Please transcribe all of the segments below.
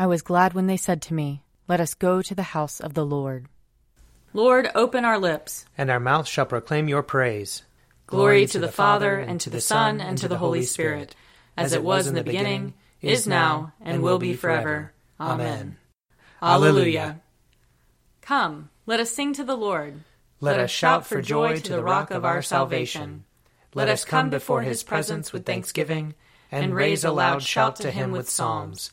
I was glad when they said to me, Let us go to the house of the Lord. Lord, open our lips, and our mouth shall proclaim your praise. Glory to the Father, and to the Son, and to the Holy Spirit, as it was in the beginning, is now, and will be forever. Amen. Alleluia. Come, let us sing to the Lord. Let us shout for joy to the rock of our salvation. Let us come before his presence with thanksgiving, and raise a loud shout to him with psalms.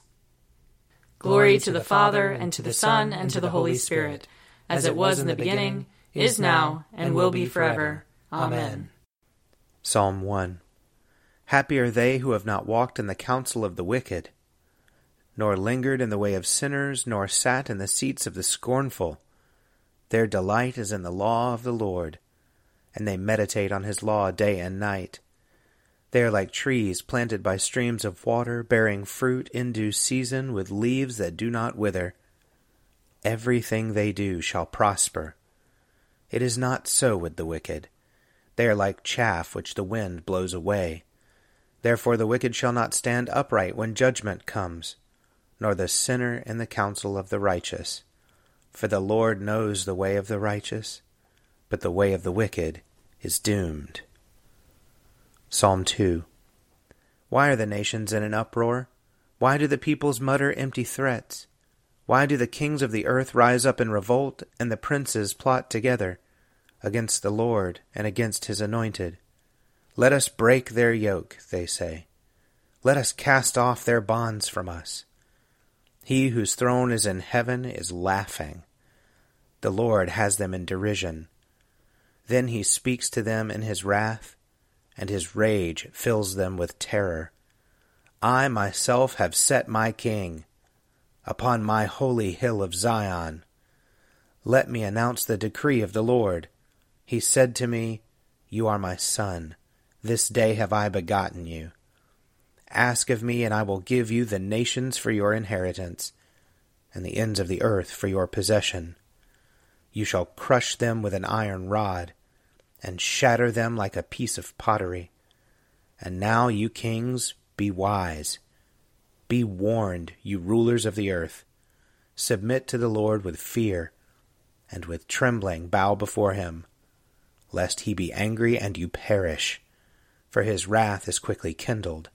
Glory to the Father, and to the Son, and to the Holy Spirit, as it was in the beginning, is now, and will be forever. Amen. Psalm 1 Happy are they who have not walked in the counsel of the wicked, nor lingered in the way of sinners, nor sat in the seats of the scornful. Their delight is in the law of the Lord, and they meditate on his law day and night. They are like trees planted by streams of water, bearing fruit in due season, with leaves that do not wither. Everything they do shall prosper. It is not so with the wicked. They are like chaff which the wind blows away. Therefore the wicked shall not stand upright when judgment comes, nor the sinner in the counsel of the righteous. For the Lord knows the way of the righteous, but the way of the wicked is doomed. Psalm 2 Why are the nations in an uproar? Why do the peoples mutter empty threats? Why do the kings of the earth rise up in revolt, and the princes plot together against the Lord and against his anointed? Let us break their yoke, they say. Let us cast off their bonds from us. He whose throne is in heaven is laughing. The Lord has them in derision. Then he speaks to them in his wrath and his rage fills them with terror. I myself have set my king upon my holy hill of Zion. Let me announce the decree of the Lord. He said to me, You are my son. This day have I begotten you. Ask of me, and I will give you the nations for your inheritance, and the ends of the earth for your possession. You shall crush them with an iron rod and shatter them like a piece of pottery. And now, you kings, be wise. Be warned, you rulers of the earth. Submit to the Lord with fear, and with trembling bow before him, lest he be angry and you perish, for his wrath is quickly kindled.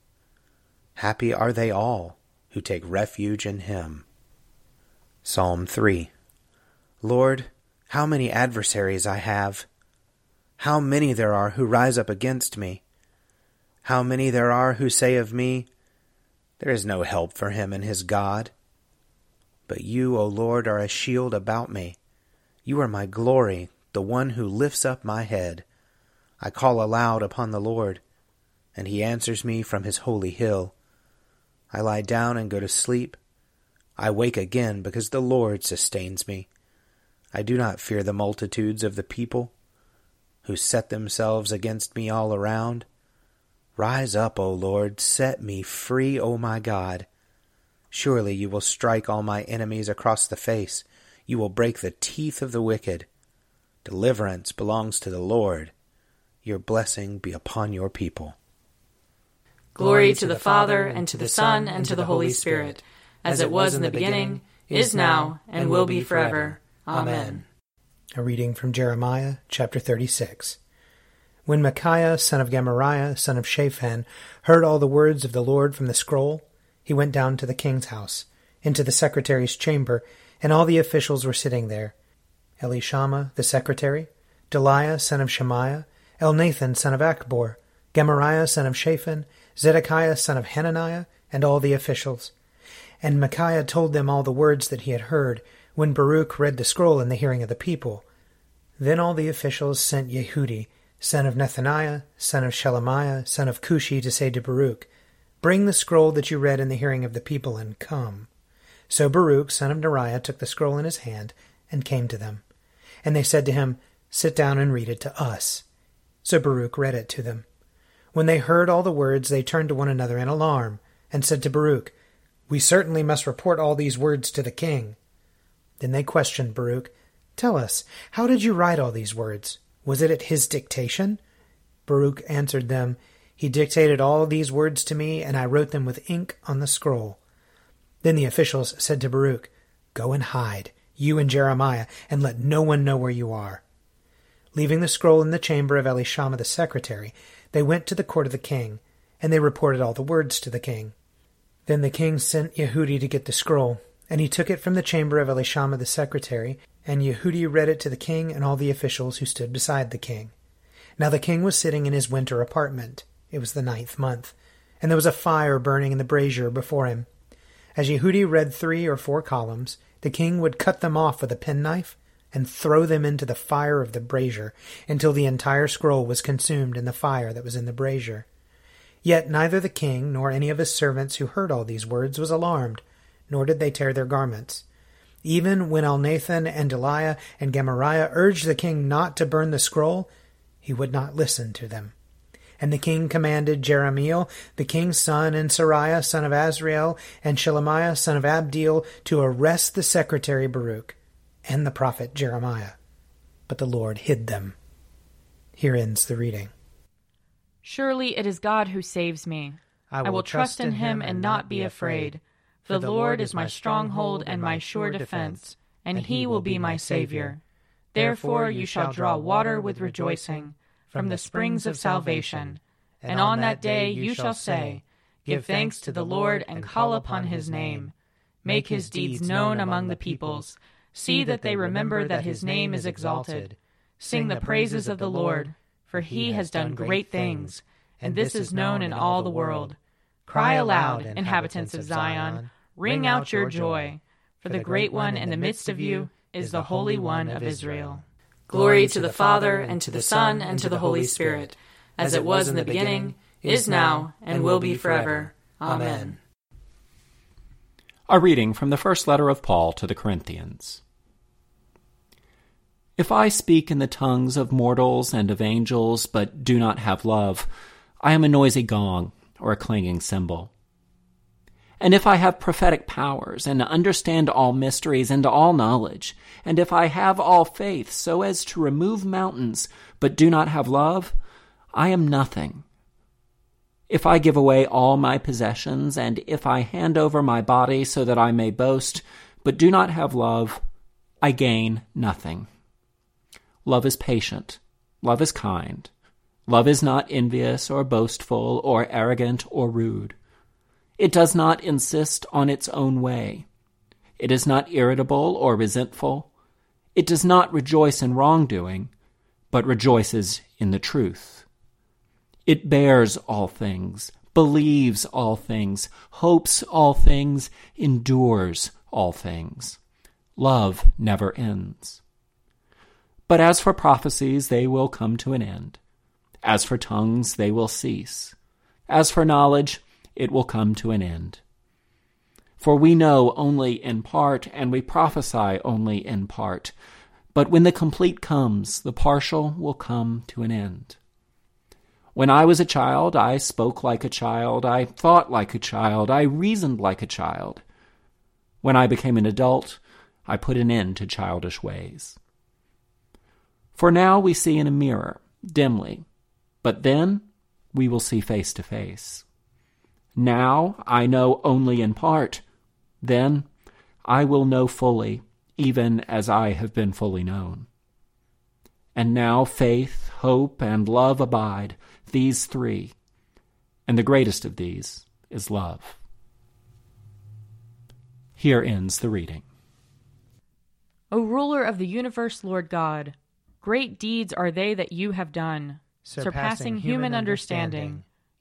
Happy are they all who take refuge in him. Psalm 3 Lord, how many adversaries I have! How many there are who rise up against me! How many there are who say of me, There is no help for him in his God. But you, O Lord, are a shield about me. You are my glory, the one who lifts up my head. I call aloud upon the Lord, and he answers me from his holy hill. I lie down and go to sleep. I wake again because the Lord sustains me. I do not fear the multitudes of the people who set themselves against me all around. Rise up, O Lord, set me free, O my God. Surely you will strike all my enemies across the face. You will break the teeth of the wicked. Deliverance belongs to the Lord. Your blessing be upon your people. Glory to the Father, and to the Son, and to the Holy Spirit, as it was in the beginning, is now, and will be forever. Amen. A reading from Jeremiah chapter 36. When Micaiah, son of Gemariah, son of Shaphan, heard all the words of the Lord from the scroll, he went down to the king's house, into the secretary's chamber, and all the officials were sitting there Elishama, the secretary, Delaiah, son of Shemaiah, Elnathan, son of Achbor, Gemariah, son of Shaphan, Zedekiah, son of Hananiah, and all the officials. And Micaiah told them all the words that he had heard, when Baruch read the scroll in the hearing of the people. Then all the officials sent Yehudi, son of Nethaniah, son of Shelemiah, son of Cushi, to say to Baruch, Bring the scroll that you read in the hearing of the people, and come. So Baruch, son of Neriah, took the scroll in his hand and came to them. And they said to him, Sit down and read it to us. So Baruch read it to them. When they heard all the words, they turned to one another in alarm, and said to Baruch, We certainly must report all these words to the king. Then they questioned Baruch, Tell us, how did you write all these words? Was it at his dictation? Baruch answered them, He dictated all these words to me, and I wrote them with ink on the scroll. Then the officials said to Baruch, Go and hide, you and Jeremiah, and let no one know where you are. Leaving the scroll in the chamber of Elishama the secretary, they went to the court of the king, and they reported all the words to the king. Then the king sent Yehudi to get the scroll, and he took it from the chamber of Elishama the secretary, and Yehudi read it to the king and all the officials who stood beside the king. Now the king was sitting in his winter apartment. It was the ninth month, and there was a fire burning in the brazier before him. As Yehudi read three or four columns, the king would cut them off with a penknife and throw them into the fire of the brazier until the entire scroll was consumed in the fire that was in the brazier. Yet neither the king nor any of his servants who heard all these words was alarmed, nor did they tear their garments. Even when Elnathan and Delaiah and Gemariah urged the king not to burn the scroll, he would not listen to them. And the king commanded Jerahmeel, the king's son, and Seraiah, son of Azriel, and Shelemiah, son of Abdeel, to arrest the secretary Baruch and the prophet Jeremiah. But the Lord hid them. Here ends the reading. Surely it is God who saves me. I will, I will trust in him and not be afraid. For the Lord is my stronghold and my sure defense, and he will be my Savior. Therefore you shall draw water with rejoicing from the springs of salvation. And on that day you shall say, Give thanks to the Lord and call upon his name. Make his deeds known among the peoples See that they remember that his name is exalted. Sing the praises of the Lord, for he has done great things, and this is known in all the world. Cry aloud, inhabitants of Zion, ring out your joy, for the great one in the midst of you is the Holy One of Israel. Glory to the Father, and to the Son, and to the Holy Spirit, as it was in the beginning, is now, and will be forever. Amen. A reading from the first letter of Paul to the Corinthians. If I speak in the tongues of mortals and of angels, but do not have love, I am a noisy gong or a clanging cymbal. And if I have prophetic powers, and understand all mysteries and all knowledge, and if I have all faith so as to remove mountains, but do not have love, I am nothing. If I give away all my possessions, and if I hand over my body so that I may boast, but do not have love, I gain nothing. Love is patient. Love is kind. Love is not envious or boastful or arrogant or rude. It does not insist on its own way. It is not irritable or resentful. It does not rejoice in wrongdoing, but rejoices in the truth. It bears all things, believes all things, hopes all things, endures all things. Love never ends. But as for prophecies, they will come to an end. As for tongues, they will cease. As for knowledge, it will come to an end. For we know only in part, and we prophesy only in part. But when the complete comes, the partial will come to an end. When I was a child, I spoke like a child, I thought like a child, I reasoned like a child. When I became an adult, I put an end to childish ways. For now we see in a mirror, dimly, but then we will see face to face. Now I know only in part, then I will know fully, even as I have been fully known. And now faith, hope, and love abide, these three, and the greatest of these is love. Here ends the reading. O ruler of the universe, Lord God, Great deeds are they that you have done, surpassing human understanding.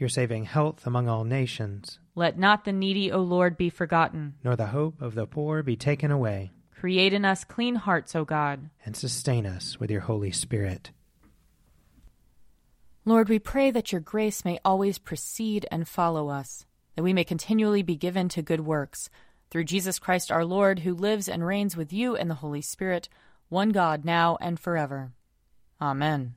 Your saving health among all nations. Let not the needy, O Lord, be forgotten. Nor the hope of the poor be taken away. Create in us clean hearts, O God. And sustain us with your Holy Spirit. Lord, we pray that your grace may always precede and follow us, that we may continually be given to good works. Through Jesus Christ our Lord, who lives and reigns with you in the Holy Spirit, one God, now and forever. Amen.